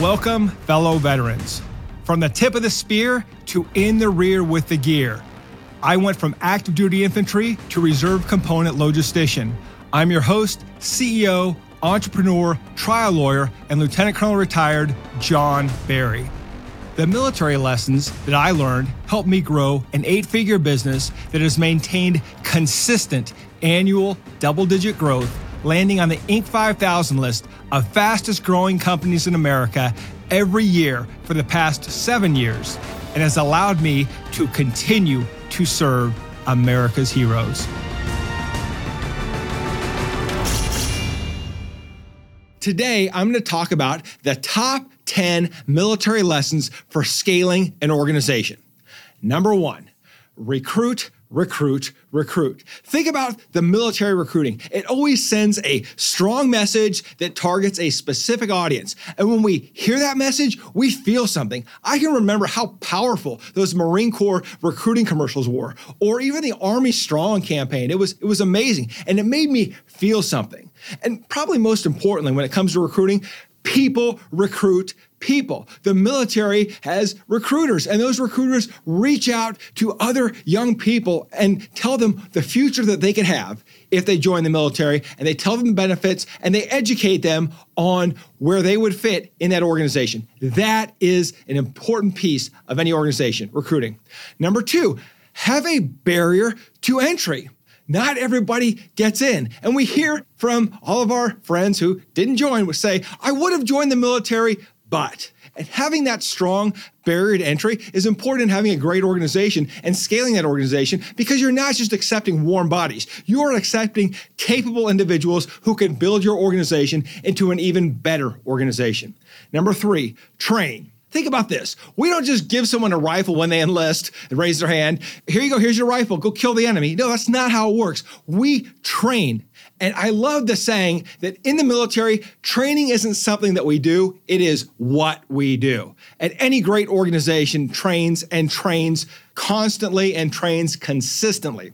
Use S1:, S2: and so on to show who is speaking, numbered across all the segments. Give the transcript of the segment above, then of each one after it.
S1: Welcome, fellow veterans. From the tip of the spear to in the rear with the gear. I went from active duty infantry to reserve component logistician. I'm your host, CEO, entrepreneur, trial lawyer, and Lieutenant Colonel retired John Berry. The military lessons that I learned helped me grow an eight figure business that has maintained consistent annual double digit growth, landing on the Inc. 5000 list of fastest growing companies in America every year for the past seven years, and has allowed me to continue to serve America's heroes. Today, I'm going to talk about the top 10 military lessons for scaling an organization. Number one, recruit recruit, recruit. Think about the military recruiting. It always sends a strong message that targets a specific audience. And when we hear that message, we feel something. I can remember how powerful those Marine Corps recruiting commercials were, or even the Army Strong campaign. It was, it was amazing. And it made me feel something. And probably most importantly, when it comes to recruiting, people recruit people. The military has recruiters, and those recruiters reach out to other young people and tell them the future that they can have if they join the military, and they tell them the benefits and they educate them on where they would fit in that organization. That is an important piece of any organization, recruiting. Number two, have a barrier to entry. Not everybody gets in. And we hear from all of our friends who didn't join would say, I would have joined the military, but. And having that strong barrier to entry is important in having a great organization and scaling that organization because you're not just accepting warm bodies. You are accepting capable individuals who can build your organization into an even better organization. Number three, train. Think about this. We don't just give someone a rifle when they enlist and raise their hand. Here you go, here's your rifle, go kill the enemy. No, that's not how it works. We train. And I love the saying that in the military, training isn't something that we do, it is what we do. And any great organization trains and trains constantly and trains consistently.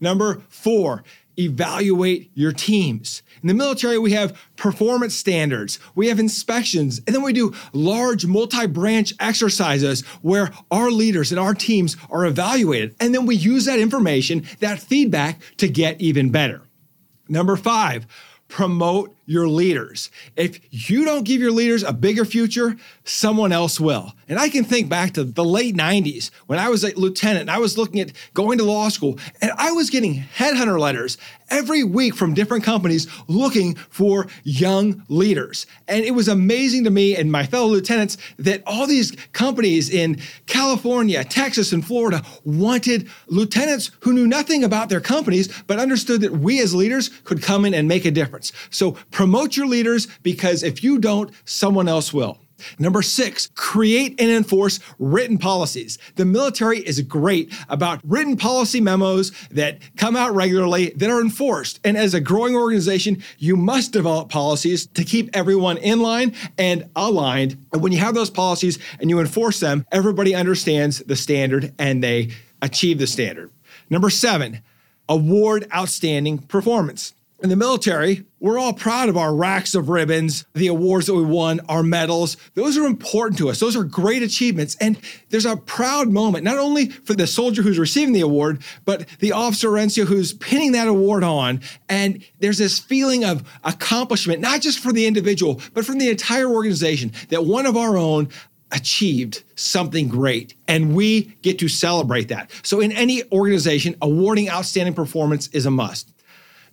S1: Number four, evaluate your teams. In the military, we have performance standards, we have inspections, and then we do large multi branch exercises where our leaders and our teams are evaluated. And then we use that information, that feedback, to get even better. Number five, promote your leaders. If you don't give your leaders a bigger future, someone else will. And I can think back to the late 90s when I was a lieutenant and I was looking at going to law school and I was getting headhunter letters every week from different companies looking for young leaders. And it was amazing to me and my fellow lieutenants that all these companies in California, Texas, and Florida wanted lieutenants who knew nothing about their companies but understood that we as leaders could come in and make a difference. So Promote your leaders because if you don't, someone else will. Number six, create and enforce written policies. The military is great about written policy memos that come out regularly that are enforced. And as a growing organization, you must develop policies to keep everyone in line and aligned. And when you have those policies and you enforce them, everybody understands the standard and they achieve the standard. Number seven, award outstanding performance. In the military, we're all proud of our racks of ribbons, the awards that we won, our medals. Those are important to us. Those are great achievements. And there's a proud moment, not only for the soldier who's receiving the award, but the officer NCO who's pinning that award on. And there's this feeling of accomplishment, not just for the individual, but from the entire organization, that one of our own achieved something great and we get to celebrate that. So in any organization, awarding outstanding performance is a must.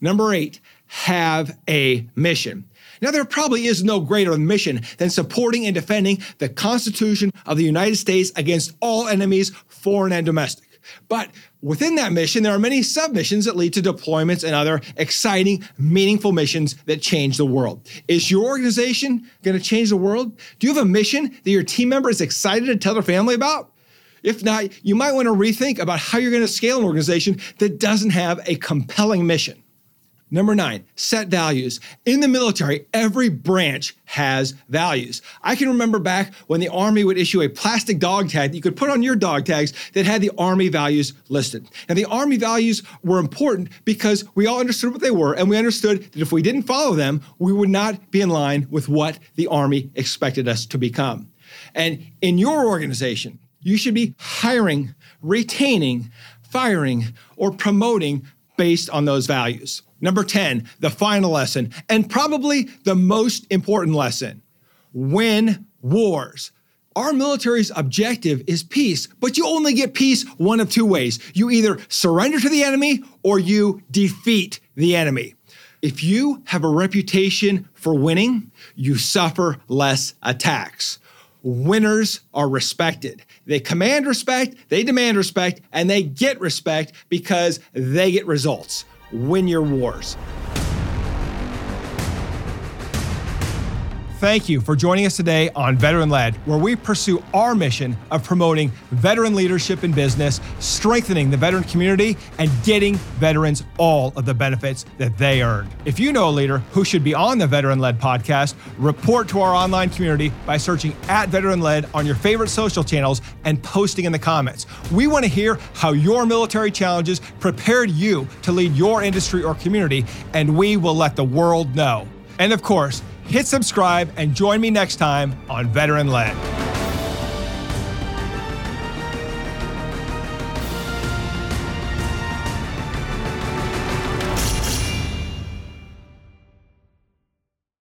S1: Number eight, have a mission. Now, there probably is no greater mission than supporting and defending the Constitution of the United States against all enemies, foreign and domestic. But within that mission, there are many submissions that lead to deployments and other exciting, meaningful missions that change the world. Is your organization going to change the world? Do you have a mission that your team member is excited to tell their family about? If not, you might want to rethink about how you're going to scale an organization that doesn't have a compelling mission. Number nine, set values. In the military, every branch has values. I can remember back when the Army would issue a plastic dog tag that you could put on your dog tags that had the Army values listed. And the Army values were important because we all understood what they were, and we understood that if we didn't follow them, we would not be in line with what the Army expected us to become. And in your organization, you should be hiring, retaining, firing, or promoting based on those values. Number 10, the final lesson, and probably the most important lesson win wars. Our military's objective is peace, but you only get peace one of two ways. You either surrender to the enemy or you defeat the enemy. If you have a reputation for winning, you suffer less attacks. Winners are respected. They command respect, they demand respect, and they get respect because they get results win your wars. Thank you for joining us today on Veteran Led, where we pursue our mission of promoting veteran leadership in business, strengthening the veteran community, and getting veterans all of the benefits that they earned. If you know a leader who should be on the Veteran Led podcast, report to our online community by searching at Veteran Led on your favorite social channels and posting in the comments. We want to hear how your military challenges prepared you to lead your industry or community, and we will let the world know. And of course, hit subscribe and join me next time on Veteran Led.